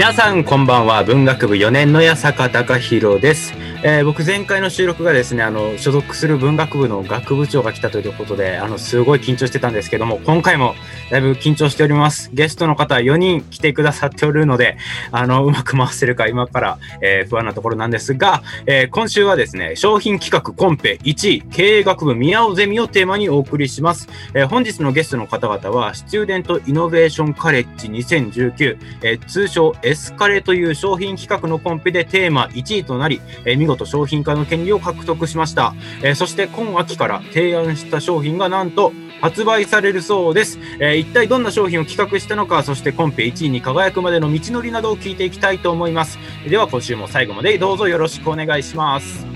皆さんこんばんは。文学部4年の矢坂隆弘です。えー、僕前回の収録がですねあの所属する文学部の学部長が来たということであのすごい緊張してたんですけども今回もだいぶ緊張しております。ゲストの方4人来てくださっておるのであのうまく回せるか今から、えー、不安なところなんですが、えー、今週はですね商品企画コンペ1位経営学部宮尾ゼミをテーマにお送りします、え本日のゲストの方々はスチューデントイノベーションカレッジ2019、え通称エスカレという商品企画のコンペでテーマ1位となり、え見事商品化の権利を獲得しました。えー、そして今秋から提案した商品がなんと発売されるそうです。えー、一体どんな商品を企画したのか、そしてコンペ1位に輝くまでの道のりなどを聞いていきたいと思います。では今週も最後までどうぞよろしくお願いします。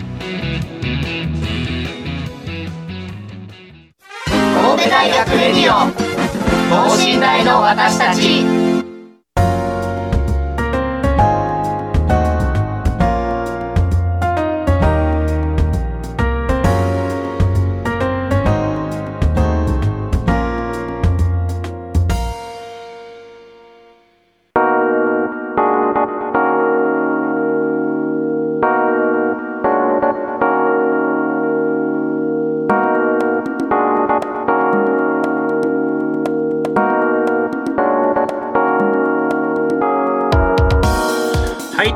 神戸大学レディオ等身大の私たち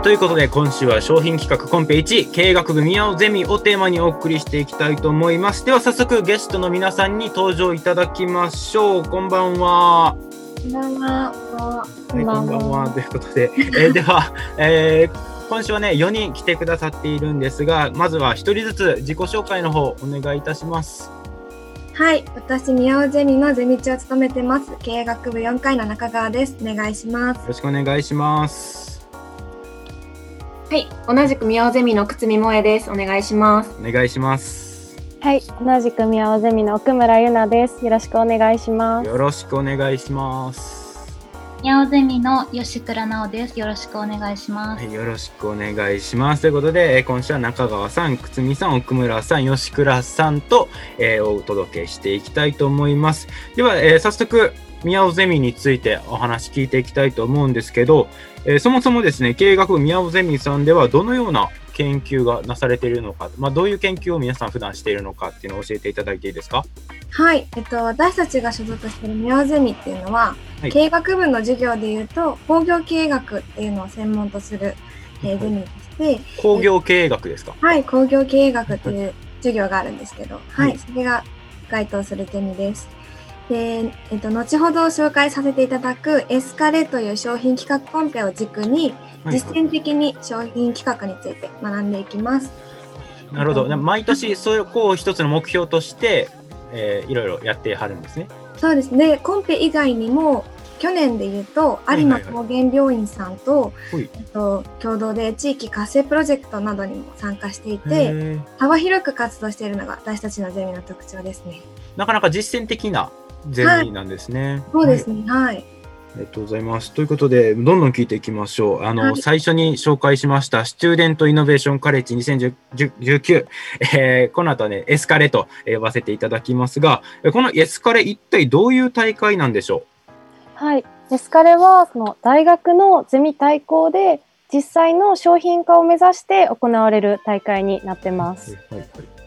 ということで今週は商品企画コンペ1経営学部宮尾ゼミをテーマにお送りしていきたいと思いますでは早速ゲストの皆さんに登場いただきましょうこんばんはこんばんは。はい、こんばんは。ということで、えー、では、えー、今週はね、4人来てくださっているんですが、まずは1人ずつ自己紹介の方、お願いいたします。はい、私、宮尾ゼミのゼミ長を務めてます。経営学部4回の中川です。お願いします。よろしくお願いします。はい、同じく宮尾ゼミの久住萌です。お願いします。お願いします。はい、同じく宮尾ゼミの奥村ゆなです。よろしくお願いします。よろしくお願いします。宮尾ゼミの吉倉直です。よろしくお願いします。はい、よろしくお願いします。ということで、今週は中川さん、久住さん、奥村さん、吉倉さんと、えー、お届けしていきたいと思います。では、えー、早速、宮尾ゼミについてお話聞いていきたいと思うんですけど、えー、そもそもですね、経営学部宮尾ゼミさんではどのような研究がなされているのか、まあ、どういう研究を皆さん普段しているのかっていうのを教えていただいていいですか？はい、えっと、私たちが所属している宮尾ゼミっていうのは、はい、経営学部の授業でいうと工業経営学っていうのを専門とする、えー、ゼミでして、工業経営学ですか？はい工業経営学っていう授業があるんですけど、はい、はい、それが該当するゼミです。で、えっと、後ほど紹介させていただくエスカレという商品企画コンペを軸に、実践的に商品企画について学んでいきます。なるほど。毎年そこを一つの目標として、えー、いろいろやってはるんですね。そうですね。コンペ以外にも、去年で言うと有馬高原病院さんと,、えっと共同で地域活性プロジェクトなどにも参加していて幅広く活動しているのが私たちのゼミの特徴ですね。なかなか実践的なゼミなんですね。はい、そうですね、はい。ありがとうございます。ということで、どんどん聞いていきましょう。あの、はい、最初に紹介しました、スチューデントイノベーションカレッジ2019。えー、この後はね、エスカレと呼ばせていただきますが、このエスカレ、一体どういう大会なんでしょう？はい。エスカレは、その大学のゼミ対抗で、実際の商品化を目指して行われる大会になってます。はいはい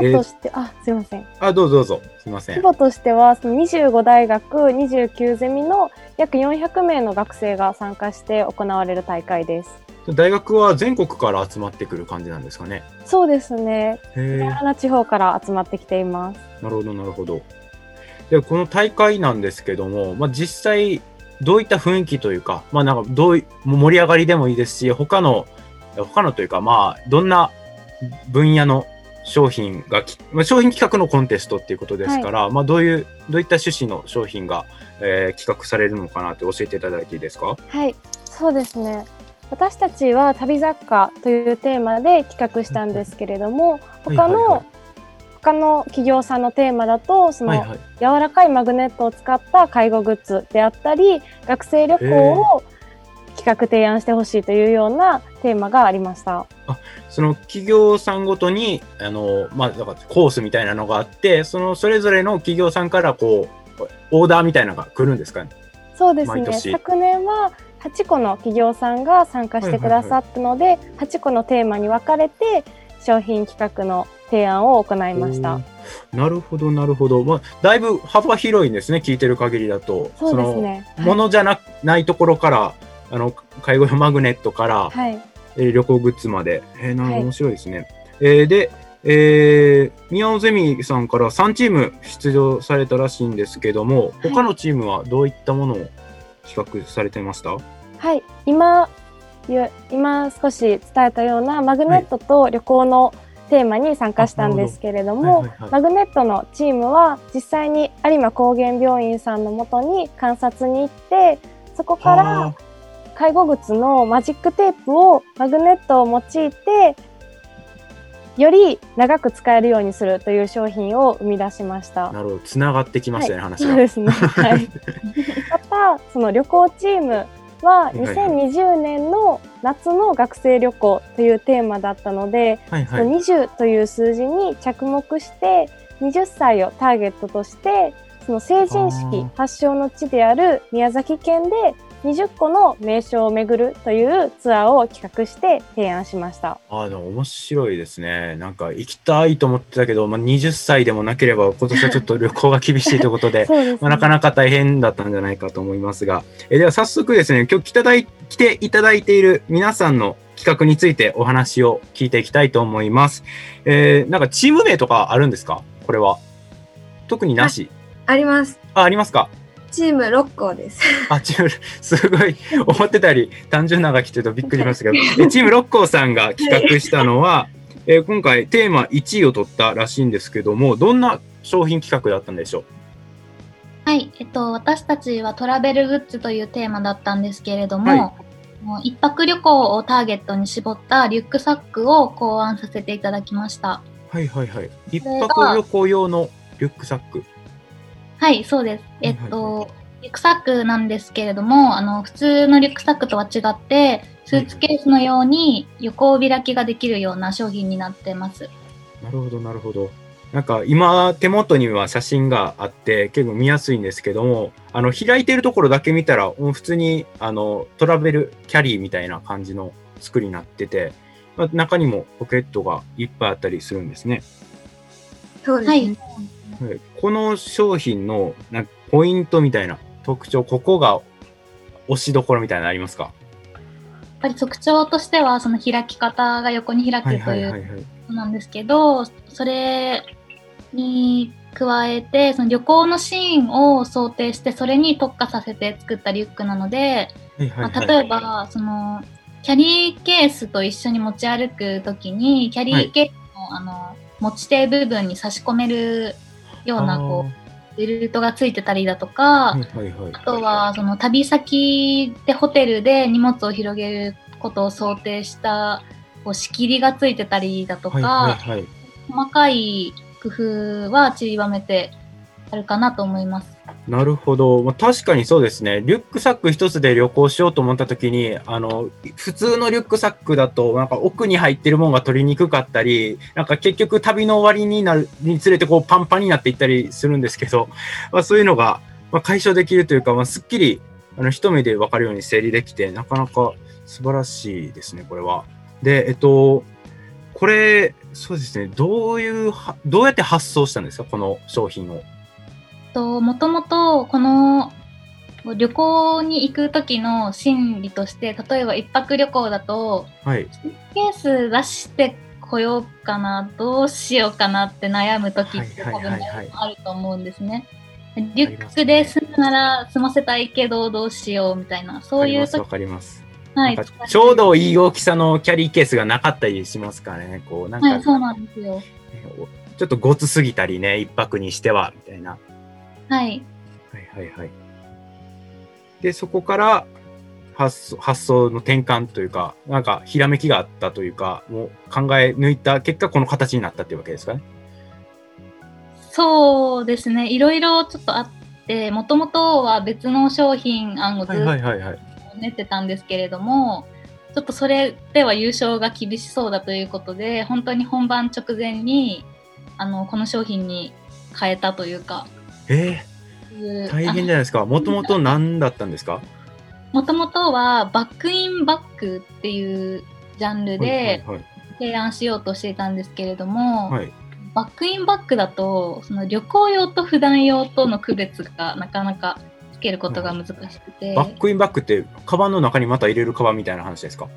規模として、えー、あ、すみません。あ、どうぞどうぞ。すみません。規模としては、その25大学、29ゼミの約400名の学生が参加して行われる大会です。大学は全国から集まってくる感じなんですかね。そうですね。いろんな地方から集まってきています。なるほど、なるほど。で、この大会なんですけども、まあ、実際、どういった雰囲気というか、まあ、なんか、どうい、盛り上がりでもいいですし、他の、他のというか、まあ、どんな分野の商品がき、まあ、商品企画のコンテストっていうことですから、まあ、どういう、どういった趣旨の商品が、えー企画されるのかなって教えていただいていいですか？はい、そうですね。私たちは旅雑貨というテーマで企画したんですけれども、他はいはいはいの他の企業さんのテーマだとその、はいはい。柔らかいマグネットを使った介護グッズであったり学生旅行を企画提案してほしいというようなテーマがありました。その企業さんごとに、あの、まあ、だからコースみたいなのがあって、そのそれぞれの企業さんからこう、オーダーみたいなのが来るんですかね？そうですね昨年は8個の企業さんが参加してくださったので、8個のテーマに分かれて商品企画の提案を行いました。なるほど、なるほど。まあ、だいぶ幅広いんですね、聞いてる限りだと。そうですね。ものじゃなないところから、あの、介護用マグネットから、はい、えー旅行グッズまで。えー、な面白いですね。えーで、えー、宮尾ゼミさんから3チーム出場されたらしいんですけども、い。他のチームはどういったものを企画されてました？はい、今ゆ今少し伝えたようなマグネットと旅行のテーマに参加したんですけれども、はいはいはい。マグネットのチームは実際に有馬高原病院さんのもとに観察に行ってそこからは介護靴のマジックテープをマグネットを用いてより長く使えるようにするという商品を生み出しましたあ。なるほど、つながってきましたね、話が。そうですね。はい。また、その旅行チームはいはい2020年の夏の学生旅行というテーマだったので、はいはい。20という数字に着目して、20歳をターゲットとして、その成人あ式ー発祥の地である宮崎県で20個の名所を巡るというツアーを企画して提案しました。あの、面白いですね。なんか、行きたいと思ってたけど、まあ、20歳でもなければ、今年はちょっと旅行が厳しいということで、そうですまあ、なかなか大変だったんじゃないかと思いますが、えでは早速ですね、今日来ていただい来ていただいている皆さんの企画についてお話を聞いていきたいと思います。えー、なんかチーム名とかあるんですか？これは。特になし。あります。あ、ありますか？チーム六校です。あ、チーム、すごい、思ってたより単純なのが来てるとびっくりしましたけど、えチーム六甲さんが企画したのは、えー今回テーマ1位を取ったらしいんですけども、どんな商品企画だったんでしょう？はい、えっと、私たちはトラベルグッズというテーマだったんですけれども、はいもう一泊旅行をターゲットに絞ったリュックサックを考案させていただきました。はいはいはい。一泊旅行用のリュックサック。はい、そうです。えっと、リュックサックなんですけれども、あの、普通のリュックサックとは違って、スーツケースのように横開きができるような商品になってます。なるほど、なるほど。なんか今手元には写真があって結構見やすいんですけども、あの開いてるところだけ見たらもう普通にあのトラベルキャリーみたいな感じの作りになってて、まあ、中にもポケットがいっぱいあったりするんですね。そうですね。はい。はい。この商品のなんかポイントみたいな特徴、ここが押しどころみたいなのありますか？やっぱり特徴としては、その開き方が横に開はいくというなんですけど、それに加えて、その旅行のシーンを想定して、それに特化させて作ったリュックなので、まあ、例えば、その、キャリーケースと一緒に持ち歩くときに、キャリーケースの、あの、持ち手部分に差し込めるような、こう、ベルトがついてたりだとか、はいはい。あとは、その旅先でホテルで荷物を広げることを想定した、こう仕切りがついてたりだとか、はいはいはい。細かい工夫は散りばめてあるかなと思います。なるほど。まあ、確かにそうですね。リュックサック一つで旅行しようと思った時に、あの、普通のリュックサックだと、なんか奥に入ってるものが取りにくかったり、なんか結局旅の終わりになるにつれてこうパンパンになっていったりするんですけど、まあ、そういうのが、ま、解消できるというか、まあ、すっきり、あの、一目でわかるように整理できて、なかなか素晴らしいですね、これは。で、えっと、これ、そうですね、どういう、どうやって発送したんですか、この商品を？ともともとこの旅行に行く時の心理として例えば一泊旅行だと、はい、ケース出してこようかなどうしようかなって悩む時って多分あると思うんですね。リュックで済むなら済ませたいけどどうしようみたいなそういう時わかりますはい、ちょうどいい大きさのキャリーケースがなかったりしますからね。こうなんか、はい、そうなんですよ。ちょっとごつすぎたりね一泊にしてはみたいなはい。はいはいはい。で、そこから発想発想の転換というか、なんかひらめきがあったというか、もう考え抜いた結果、この形になったっていうわけですかね？そうですね。いろいろちょっとあって、もともとは別の商品案をずっと練ってたんですけれども、ちょっとそれでは優勝が厳しそうだということで、本当に本番直前に、あの、この商品に変えたというか、えー、大変じゃないですか。もともと何だったんですか？もともとはバックインバックっていうジャンルで提案しようとしていたんですけれども、はい。はい、バックインバックだとその旅行用と普段用との区別がなかなかつけることが難しくて、バックインバックってカバンの中にまた入れるカバンみたいな話ですか？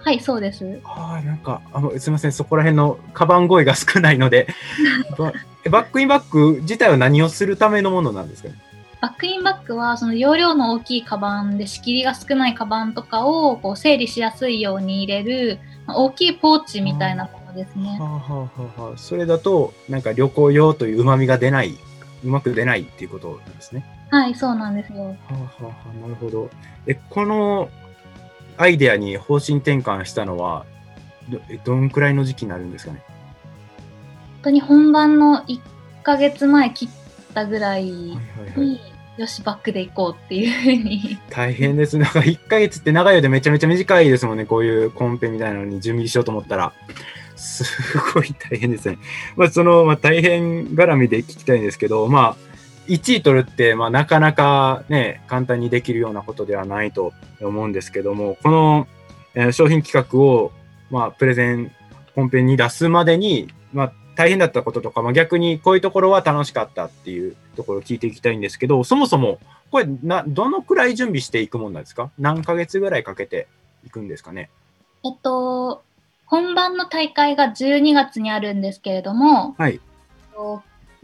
はいそうです。ああなんかあすみません。そこら辺のカバン声が少ないので バックインバック自体は何をするためのものなんですか？ねバックインバックはその容量の大きいカバンで仕切りが少ないカバンとかをこう整理しやすいように入れる大きいポーチみたいなものですね。はあはあはあ、それだとなんか旅行用という旨味が出ないうまく出ないっていうことなんですね。はいそうなんですよ。はあはあはあ、なるほど。えこのアイデアに方針転換したのはどどんくらいの時期になるんですかね？本当に本番の1か月前切ったぐらいに、はいはいはい、よし、バックで行こうっていうふうに。大変です。なんか1か月って長いようでめちゃめちゃ短いですもんね。こういうコンペみたいなのに準備しようと思ったら。すごい大変ですね。まあ、その、まあ、大変絡みで聞きたいんですけど、まあ、1位取るって、まあ、なかなかね、簡単にできるようなことではないと思うんですけども、この、えー、商品企画を、まあ、プレゼン、本編に出すまでに、まあ、大変だったこととか、まあ、逆にこういうところは楽しかったっていうところを聞いていきたいんですけど、そもそもこれな、どのくらい準備していくもんなんですか？何ヶ月ぐらいかけていくんですかね？えっと、本番の大会が12月にあるんですけれども、はい、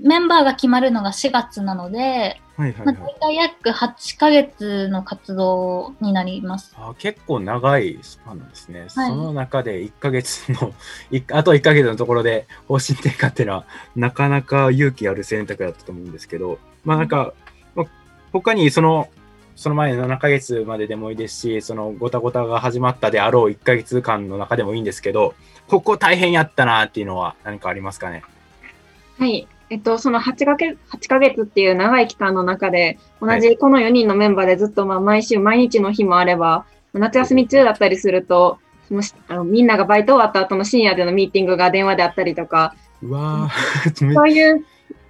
メンバーが決まるのが4月なので、はいはいはい、まあ、大体約8ヶ月の活動になります。あ結構長いスパンなんですね。はい、その中で1ヶ月の、あと1ヶ月のところで方針転換っていうのは、なかなか勇気ある選択だったと思うんですけど、まあなんか、まあ、他にその、その前の7ヶ月まででもいいですし、そのごたごたが始まったであろう1ヶ月間の中でもいいんですけど、ここ大変やったなっていうのは何かありますかね？はい。えっと、その8ヶ月 ,8 ヶ月っていう長い期間の中で、同じこの4人のメンバーでずっとまあ毎週毎日の日もあれば、夏休み中だったりすると、そのあのみんながバイト終わった後の深夜でのミーティングが電話であったりとか、うわ そういう、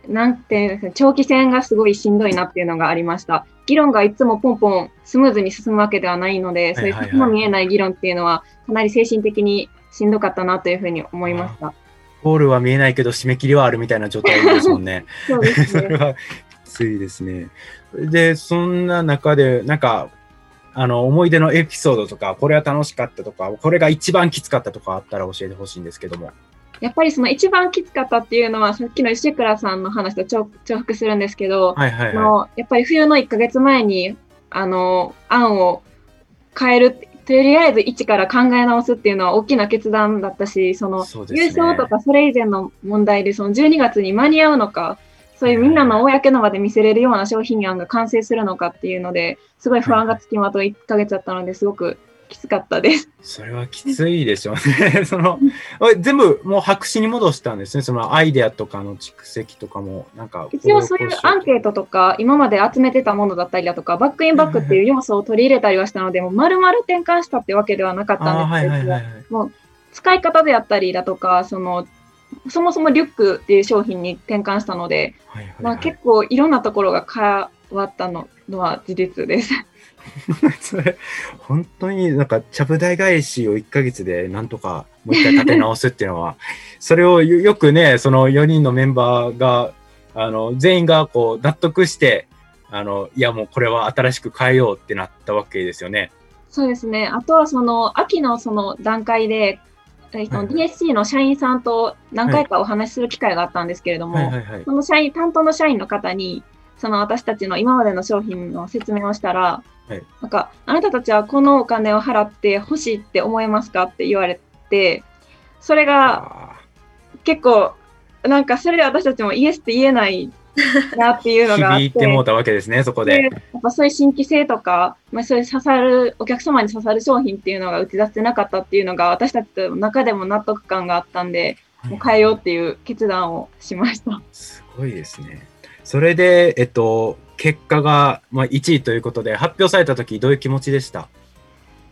なんて長期戦がすごいしんどいなっていうのがありました。議論がいつもポンポンスムーズに進むわけではないので、そういう先の見えない議論っていうのは、かなり精神的にしんどかったなというふうに思いました。ゴールは見えないけど締め切りはあるみたいな状態ですもんね。そうですね。それはきついですね。で、そんな中で、なんか、あの、思い出のエピソードとか、これは楽しかったとか、これが一番きつかったとかあったら教えてほしいんですけども。やっぱりその一番きつかったっていうのは、さっきの石倉さんの話と重複するんですけど、はいはいはい、やっぱり冬の1ヶ月前に、あの、案を変えるとりあえず一から考え直すっていうのは大きな決断だったし、その、ね、優勝とかそれ以前の問題で、その12月に間に合うのか、そうい。うみんなの公の場で見せれるような商品案が完成するのかっていうので、すごい不安がつきまと1ヶ月だったのですごくきつかったです。それはきついでしょうね。その、全部もう白紙に戻したんですね。そのアイデアとかの蓄積とかも、なんか。一応そういうアンケートとか、今まで集めてたものだったりだとか、バックインバックっていう要素を取り入れたりはしたので、もう丸々転換したってわけではなかったんですけど、もう使い方であったりだとか、その、そもそもリュックっていう商品に転換したので、まあ結構いろんなところが変わったのは事実です。それ、本当になんか、ちゃぶ台返しを1ヶ月でなんとかもう一回立て直すっていうのは、それをよくね、その4人のメンバーが、あの、全員がこう、納得して、あの、いやもうこれは新しく変えようってなったわけですよね。そうですね。あとはその秋のその段階で、えっと、DSC の社員さんと何回かお話しする機会があったんですけれども、その社員、担当の社員の方に、その私たちの今までの商品の説明をしたら、はい、なんか、あなたたちはこのお金を払って欲しいって思いますかって言われて、それが結構、なんかそれで私たちもイエスって言えないなっていうのがあって。響いてもうたわけですね、そこで。でやっぱそういう新規性とか、まあ、そういう刺さる、お客様に刺さる商品っていうのが打ち出せなかったっていうのが、私たちの中でも納得感があったんで、もう変えようっていう決断をしました。すごいですね。それで、えっと、結果が、まあ、1位ということで、発表された時どういう気持ちでした？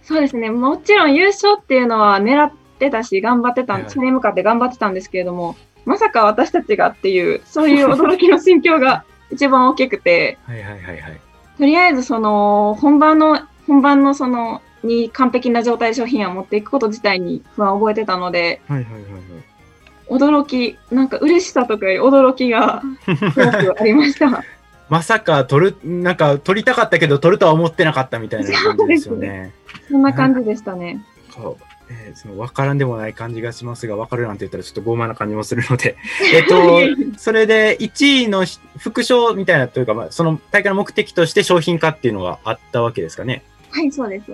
そうですね、もちろん優勝っていうのは狙ってたし、頑張ってた、それに向かって頑張ってたんですけれども、まさか私たちがっていう、そういう驚きの心境が 一番大きくて、はいはいはいはい。とりあえずその、本番の、本番のその、に完璧な状態で商品を持っていくこと自体に不安を覚えてたので、はいはいはいはい。驚き、なんか嬉しさとかより驚きがくありました。まさか取る、なんか取りたかったけど取るとは思ってなかったみたいな感じですよね。そんな感じでしたね。そうえー、その分からんでもない感じがしますが、分かるなんて言ったらちょっと傲慢な感じもするので、えっと、それで1位の副賞みたいなというか、まあ、その大会の目的として商品化っていうのがあったわけですかね。はい、そうです。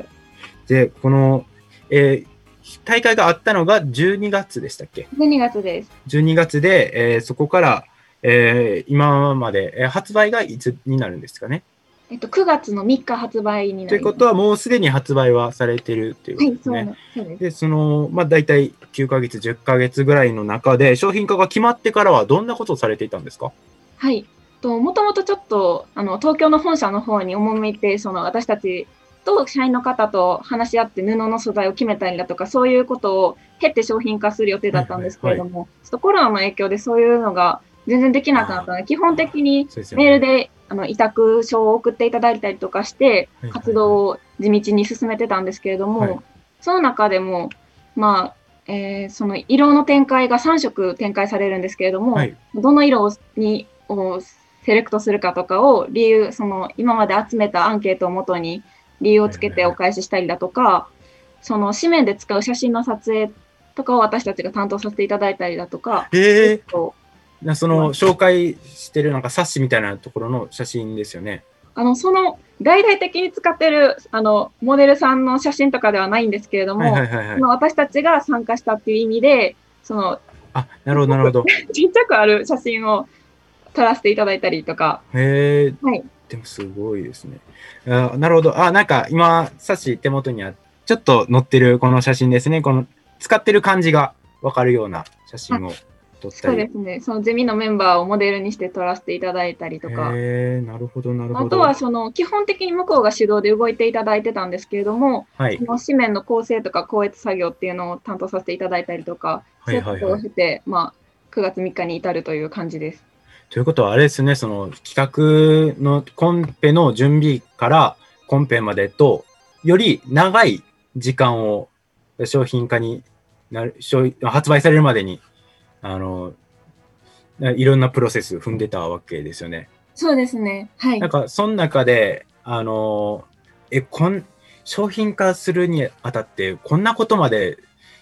で、この、えー、大会があったのが12月でしたっけ ?12 月です。12月で、えー、そこから、えー、今まで、えー、発売がいつになるんですかね？えっと、9月の3日発売になります。ということは、もうすでに発売はされてるっていうことですね。はい、でその、まあ、大体9ヶ月、10ヶ月ぐらいの中で、商品化が決まってからはどんなことをされていたんですか？はい。ともともとちょっと、あの、東京の本社の方に赴いて、その、私たちと社員の方と話し合って布の素材を決めたりだとか、そういうことを経って商品化する予定だったんですけれども、はいはい。はい、ちょっとコロナの影響でそういうのが全然できなくなったので、基本的にメールであの委託書を送っていただいたりとかして、活動を地道に進めてたんですけれども、はい、その中でも、まあ、えー、その色の展開が3色展開されるんですけれども、はい、どの色にをセレクトするかとかを理由、その今まで集めたアンケートをもとに理由をつけてお返ししたりだとか、その紙面で使う写真の撮影とかを私たちが担当させていただいたりだとか、え。ー、その紹介してるなんか冊子みたいなところの写真ですよね。あのその大々的に使ってるあのモデルさんの写真とかではないんですけれども、私たちが参加したっていう意味で、そのあなるほどなるほど。ちっちゃくある写真を撮らせていただいたりとか。へえ、はい、でもすごいですね。あなるほど。あなんか今冊子手元にあちょっと載ってるこの写真ですね。この使ってる感じがわかるような写真を。撮ったりそうですね。そのゼミのメンバーをモデルにして撮らせていただいたりとか。へなるほど、なるほど。あとは、その、基本的に向こうが主導で動いていただいてたんですけれども、はい、その紙面の構成とか校閲作業っていうのを担当させていただいたりとか、そういうことを経て、まあ、9月3日に至るという感じです。ということは、あれですね、その企画のコンペの準備からコンペまでと、より長い時間を商品化になる、発売されるまでにあの、いろんなプロセス踏んでたわけですよね。そうですね。はい。なんか、その中で、あの、え、こん、商品化するにあたって、こんなことまで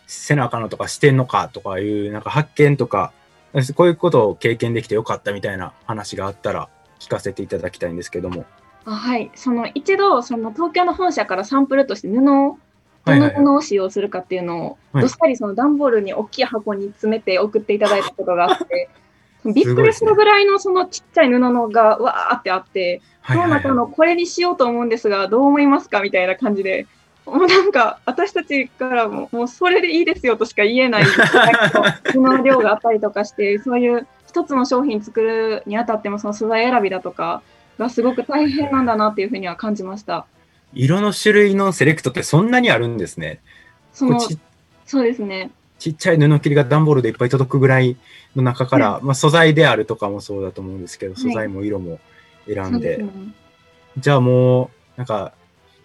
せなあかんのとかしてんのかとかいう、なんか発見とか、こういうことを経験できてよかったみたいな話があったら聞かせていただきたいんですけども。あはい。その一度、その東京の本社からサンプルとして布をどのものを使用するかっていうのを、どっさりその段ボールに大きい箱に詰めて送っていただいたことがあって、びっくりするぐらいのそのちっちゃい布のがわーってあって、その中のこれにしようと思うんですが、どう思いますか？みたいな感じで、もうなんか私たちからも、もうそれでいいですよとしか言えない 布の量があったりとかして、そういう一つの商品作るにあたってもその素材選びだとかがすごく大変なんだなっていうふうには感じました。色の種類のセレクトってそんなにあるんですね。そそうですね。ちっちゃい布切りが段ボールでいっぱい届くぐらいの中から、まあ、素材であるとかもそうだと思うんですけど、素材も色も選んで。はい、じゃあもう、なんか、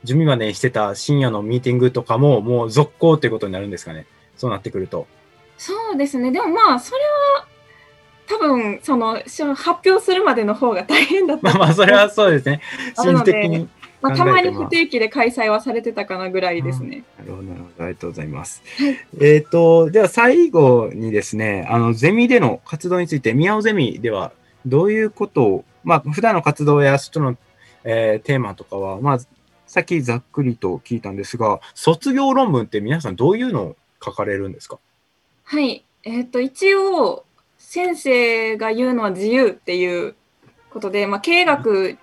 準備までにしてた深夜のミーティングとかも、もう続行ということになるんですかね。そうなってくると。そうですね。でもまあ、それは、多分その発表するまでの方が大変だった。まあまあそれはそうですね。心理的に。まあ、たまに不定期で開催はされてたかなぐらいですね。なるほど、なるほど。ありがとうございます。はい、えっ、と、では最後にですね、あの、ゼミでの活動について、宮尾ゼミではどういうことを、まあ、普段の活動やその、えー、テーマとかは、まあ、さっきざっくりと聞いたんですが、卒業論文って皆さんどういうのを書かれるんですか？はい。えっ、ー、と、一応、先生が言うのは自由っていうことで、まあ、経営学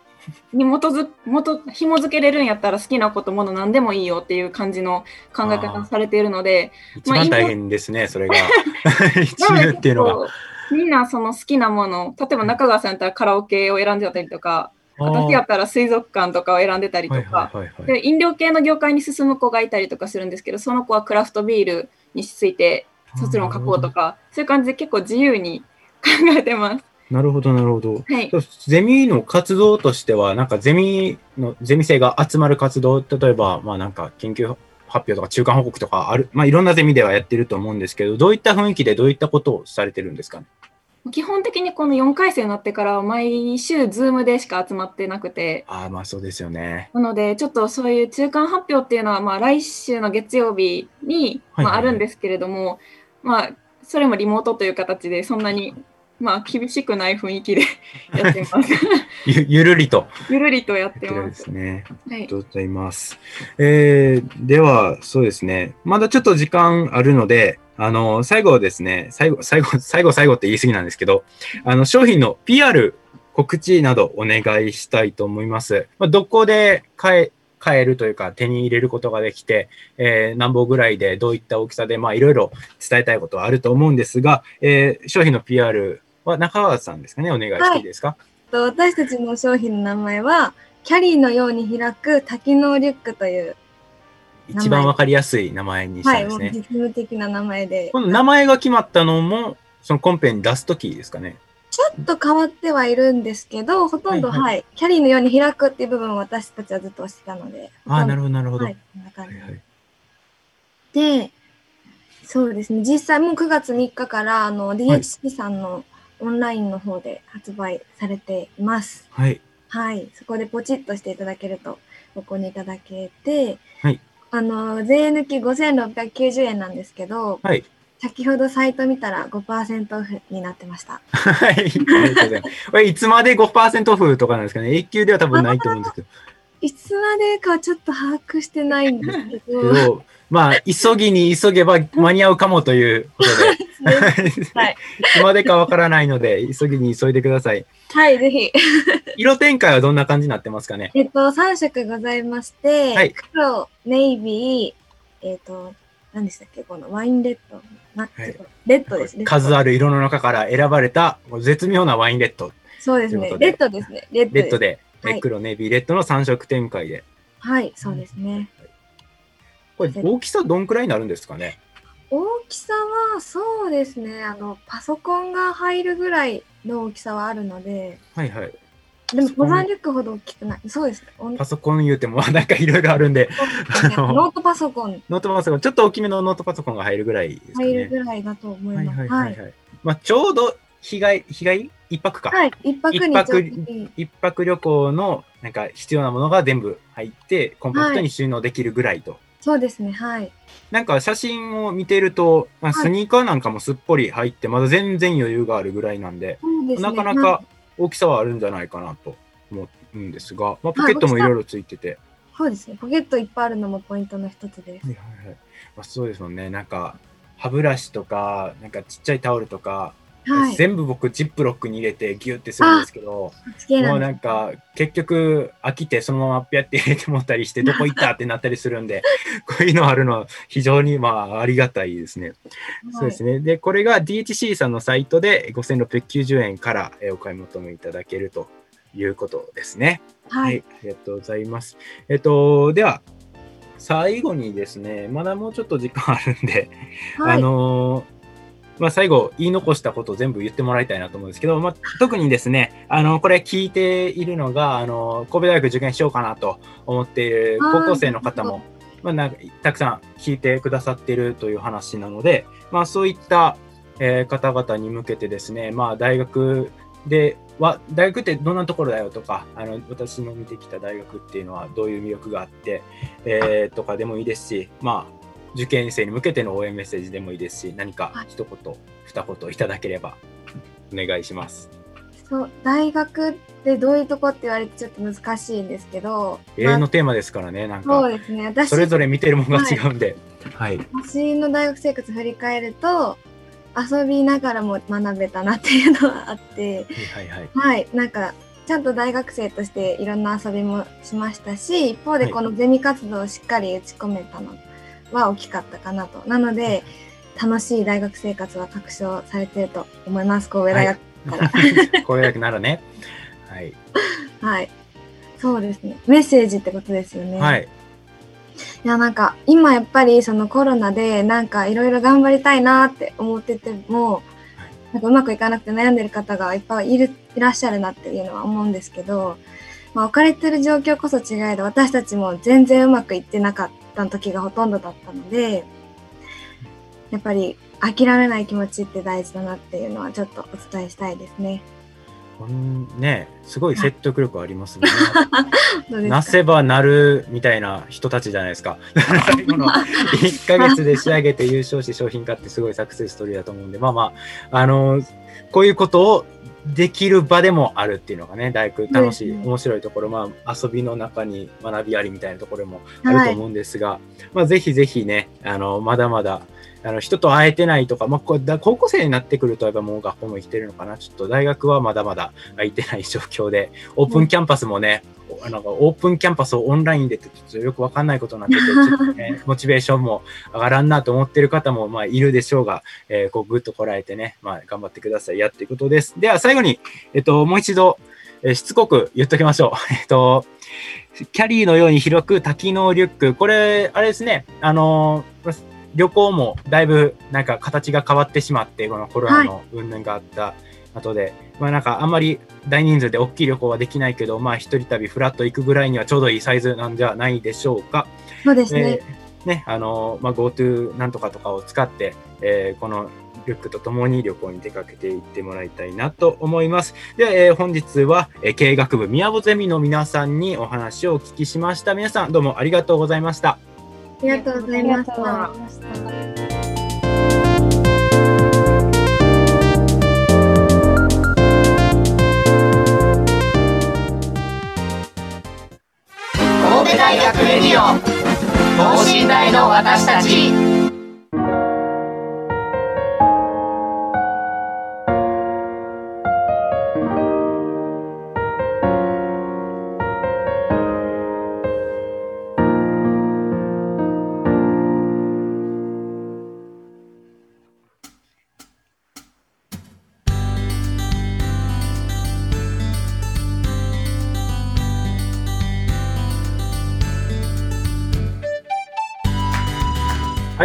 に基づ 元紐付けれるんやったら好きなこともの何でもいいよっていう感じの考え方されているので一番大変ですね、それが。自由っていうのがみんなその好きなもの例えば中川さんやったらカラオケを選んでたりとか私やったら水族館とかを選んでたりとか、で飲料系の業界に進む子がいたりとかするんですけどその子はクラフトビールについて卒論書こうとかそういう感じで結構自由に考えてます。なるほど、なるほど。はい、ゼミの活動としては、なんかゼミの、ゼミ生が集まる活動、例えば、まあなんか研究発表とか中間報告とかある、まあいろんなゼミではやってると思うんですけど、どういった雰囲気でどういったことをされてるんですかね？基本的にこの4回生になってから毎週ズームでしか集まってなくて。ああまあそうですよね。なのでちょっとそういう中間発表っていうのはまあ来週の月曜日にまああるんですけれども、まあそれもリモートという形でそんなにまあ、厳しくない雰囲気で やってます ゆ。ゆるりと。ゆるりとやってます。ですね。ありがとうございます。えー、では、そうですね。まだちょっと時間あるので、あの、最後ですね、最後、最後、最後、最後って言い過ぎなんですけど、あの、商品の PR、告知などお願いしたいと思います。まあ、どこで買え、買えるというか手に入れることができて、えー、何本ぐらいでどういった大きさで、まあいろいろ伝えたいことはあると思うんですが、えー、商品の PR は中川さんですかね、お願いしていいですか？はい、私たちの商品の名前は、キャリーのように開く多機能リュックという一番わかりやすい名前にしたんですね。はい、実務的な名前で。この名前が決まったのも、そのコンペに出すときですかね？ちょっと変わってはいるんですけど、ほとんど、はい、はい、キャリーのように開くっていう部分を私たちはずっとしてたので。ああ、なるほど、なるほど。はい、こんな感じ。はいはい、で、そうですね、実際もう9月3日から、あの、DHC さんのオンラインの方で発売されています。はい。はい。そこでポチッとしていただけるとご購入いただけて、はい。あの、税抜き5690円なんですけど、はい。先ほどサイト見たら5%オフになってました。はい。ありがとうございます。これいつまで5%オフとかなんですかね？永久では多分ないと思うんですけど。いつまでかちょっと把握してないんですけど。まあ、急ぎに急げば間に合うかもということで、はい、いつまでかわからないので、急ぎに急いでください。はい、ぜひ。色展開はどんな感じになってますかね？えっと、3色ございまして、はい、黒、ネイビー、えっと、何でしたっけ？このワインレッド。はい、レッドですね。数ある色の中から選ばれた絶妙なワインレッド。そうですね。レッドですね。レッドで。黒、ネイビー、レッドの3色展開で。はい、そうですね。これ大きさどんくらいになるんですかね？大きさはそうですね。あのパソコンが入るぐらいの大きさはあるので。はいはい。でも登山リュックほど大きくない。そうですね。パソコン言うてもなんかいろいろあるんで。ノートパソコン。ノートパソコン。ちょっと大きめのノートパソコンが入るぐらいですかね。入るぐらいだと思いますはい。はいはい、はい、まあ、ちょうど日帰り日帰り？一泊か。はい、一泊一泊一泊旅行のなんか必要なものが全部入って、コンパクトに収納できるぐらいと。はいそうですね、はい。なんか写真を見てると、まあ、スニーカーなんかもすっぽり入って、まだ全然余裕があるぐらいなんで、でね、なかなか大きさはあるんじゃないかなと思うんですが、まあ、ポケットもいろいろついてて、そうですね、ポケットいっぱいあるのもポイントの一つです。はいはいはい。まあ、そうですもんね、なんか歯ブラシとか、なんかちっちゃいタオルとか、はい、全部僕ジップロックに入れてギュってするんですけどもうなんか結局飽きてそのままピャって入れてもったりしてどこ行ったってなったりするんで こういうのあるのは非常にまあありがたいですね。はい、そうですね。でこれが DHC さんのサイトで5690円からお買い求めいただけるということですね。はい、はい、ありがとうございます。えっとでは最後にですねまだもうちょっと時間あるんで、はい、あのーまあ、最後言い残したことを全部言ってもらいたいなと思うんですけど、まあ、特にですね、あの、これ聞いているのが、あの、神戸大学受験しようかなと思っている高校生の方も、まあ、なんかたくさん聞いてくださっているという話なので、まあ、そういったえー、方々に向けてですね、まあ、大学では、大学ってどんなところだよとか、あの私の見てきた大学っていうのはどういう魅力があって、えー、とかでもいいですし、まあ、受験生に向けての応援メッセージでもいいですし、何か一言、はい、二言いただければお願いします。そう大学ってどういうとこって言われてちょっと難しいんですけど永遠のテーマですからねなんか。そうですね。私それぞれ見てるものが違うんで、はい、はい、私の大学生活振り返ると遊びながらも学べたなっていうのはあって、はいはい、はい、なんかちゃんと大学生としていろんな遊びもしましたし一方でこのゼミ活動をしっかり打ち込めたのは大きかったかなと。なので、楽しい大学生活は確証されていると思います、神戸大学から。はい、神戸大学ならね。はい。はい。そうですね。メッセージってことですよね。はい。いや、なんか、今やっぱりそのコロナで、なんかいろいろ頑張りたいなって思ってても、なんかうまくいかなくて悩んでる方がいっぱいいるいらっしゃるなっていうのは思うんですけど、まあ、置かれてる状況こそ違えど私たちも全然うまくいってなかった時がほとんどだったのでやっぱり諦めない気持ちって大事だなっていうのはちょっとお伝えしたいですね。ねすごい説得力ありますね。なせばなるみたいな人たちじゃないですか。最後の1か月で仕上げて優勝して商品化ってすごいサクセスストーリーだと思うんで、まあまあ、あのこういうことをできる場でもあるっていうのがね、大工楽しい、面白いところ、まあ遊びの中に学びありみたいなところもあると思うんですが、はい、まあぜひぜひね、あの、まだまだ、あの人と会えてないとか、まあ、こ高校生になってくると、やっぱもう学校も生きてるのかな。ちょっと大学はまだまだ空いてない状況で、オープンキャンパスもね、うん、なんかオープンキャンパスをオンラインでってちょっとよくわかんないことになってて、ちょっとね、モチベーションも上がらんなと思ってる方もまあいるでしょうが、えー、こうぐっとこらえてね、まあ頑張ってくださいやっていうことです。では最後に、えっと、もう一度、えー、しつこく言っときましょう。えっと、キャリーのように広く多機能リュック。これ、あれですね、あのー旅行もだいぶなんか形が変わってしまって、このコロナの云々があった後で、はい、まあなんかあんまり大人数で大きい旅行はできないけど、まあ一人旅フラット行くぐらいにはちょうどいいサイズなんじゃないでしょうか。そうですね。えー、ね、あの、まあ GoTo なんとかとかを使って、えー、このリュックとともに旅行に出かけていってもらいたいなと思います。で、えー、本日は、えー、経営学部宮保ゼミの皆さんにお話をお聞きしました。皆さんどうもありがとうございました。ありがとうございました。等身大の私たち。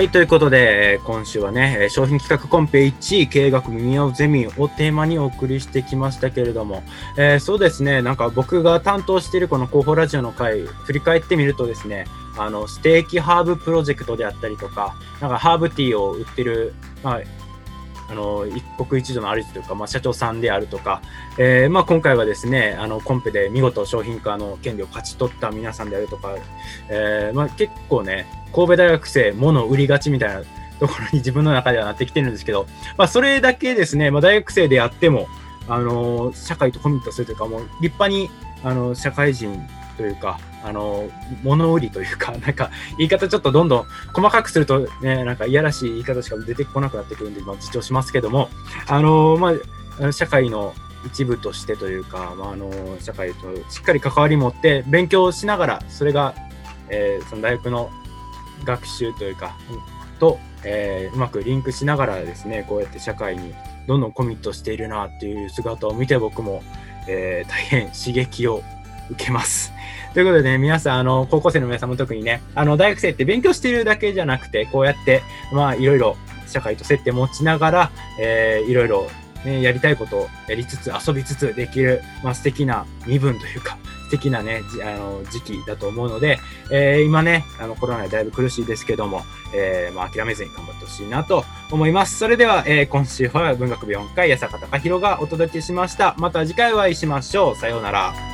はい、ということで、今週はね、商品企画コンペ1位、経営学耳をゼミをテーマにお送りしてきましたけれども、えー、そうですね、なんか僕が担当しているこの広報ラジオの回、振り返ってみるとですね、あの、ステーキハーブプロジェクトであったりとか、なんかハーブティーを売ってる、まあ、あの一国一度の主というか、まあ、社長さんであるとか、えーまあ、今回はですねあのコンペで見事商品化の権利を勝ち取った皆さんであるとか、えーまあ、結構ね神戸大学生物売りがちみたいなところに自分の中ではなってきてるんですけど、まあ、それだけですね、まあ、大学生であってもあの社会とコミットするというかもう立派にあの社会人というか、あの、物売りというか、なんか、言い方ちょっとどんどん細かくするとね、なんかいやらしい言い方しか出てこなくなってくるんで、まあ、自重しますけども、あの、まあ、社会の一部としてというか、まあ、あの、社会としっかり関わり持って勉強しながら、それが、えー、その大学の学習というか、と、えー、うまくリンクしながらですね、こうやって社会にどんどんコミットしているなっていう姿を見て僕も、えー、大変刺激を受けます。ということでね、皆さん、あの、高校生の皆さんも特にね、あの、大学生って勉強しているだけじゃなくて、こうやって、まあ、いろいろ社会と接点持ちながら、えー、いろいろ、ね、やりたいことをやりつつ、遊びつつできる、まあ、素敵な身分というか、素敵なね、あの時期だと思うので、えー、今ね、あのコロナでだいぶ苦しいですけども、えー、まあ、諦めずに頑張ってほしいなと思います。それでは、えー、今週は文学部4回、八坂隆弘がお届けしました。また次回お会いしましょう。さようなら。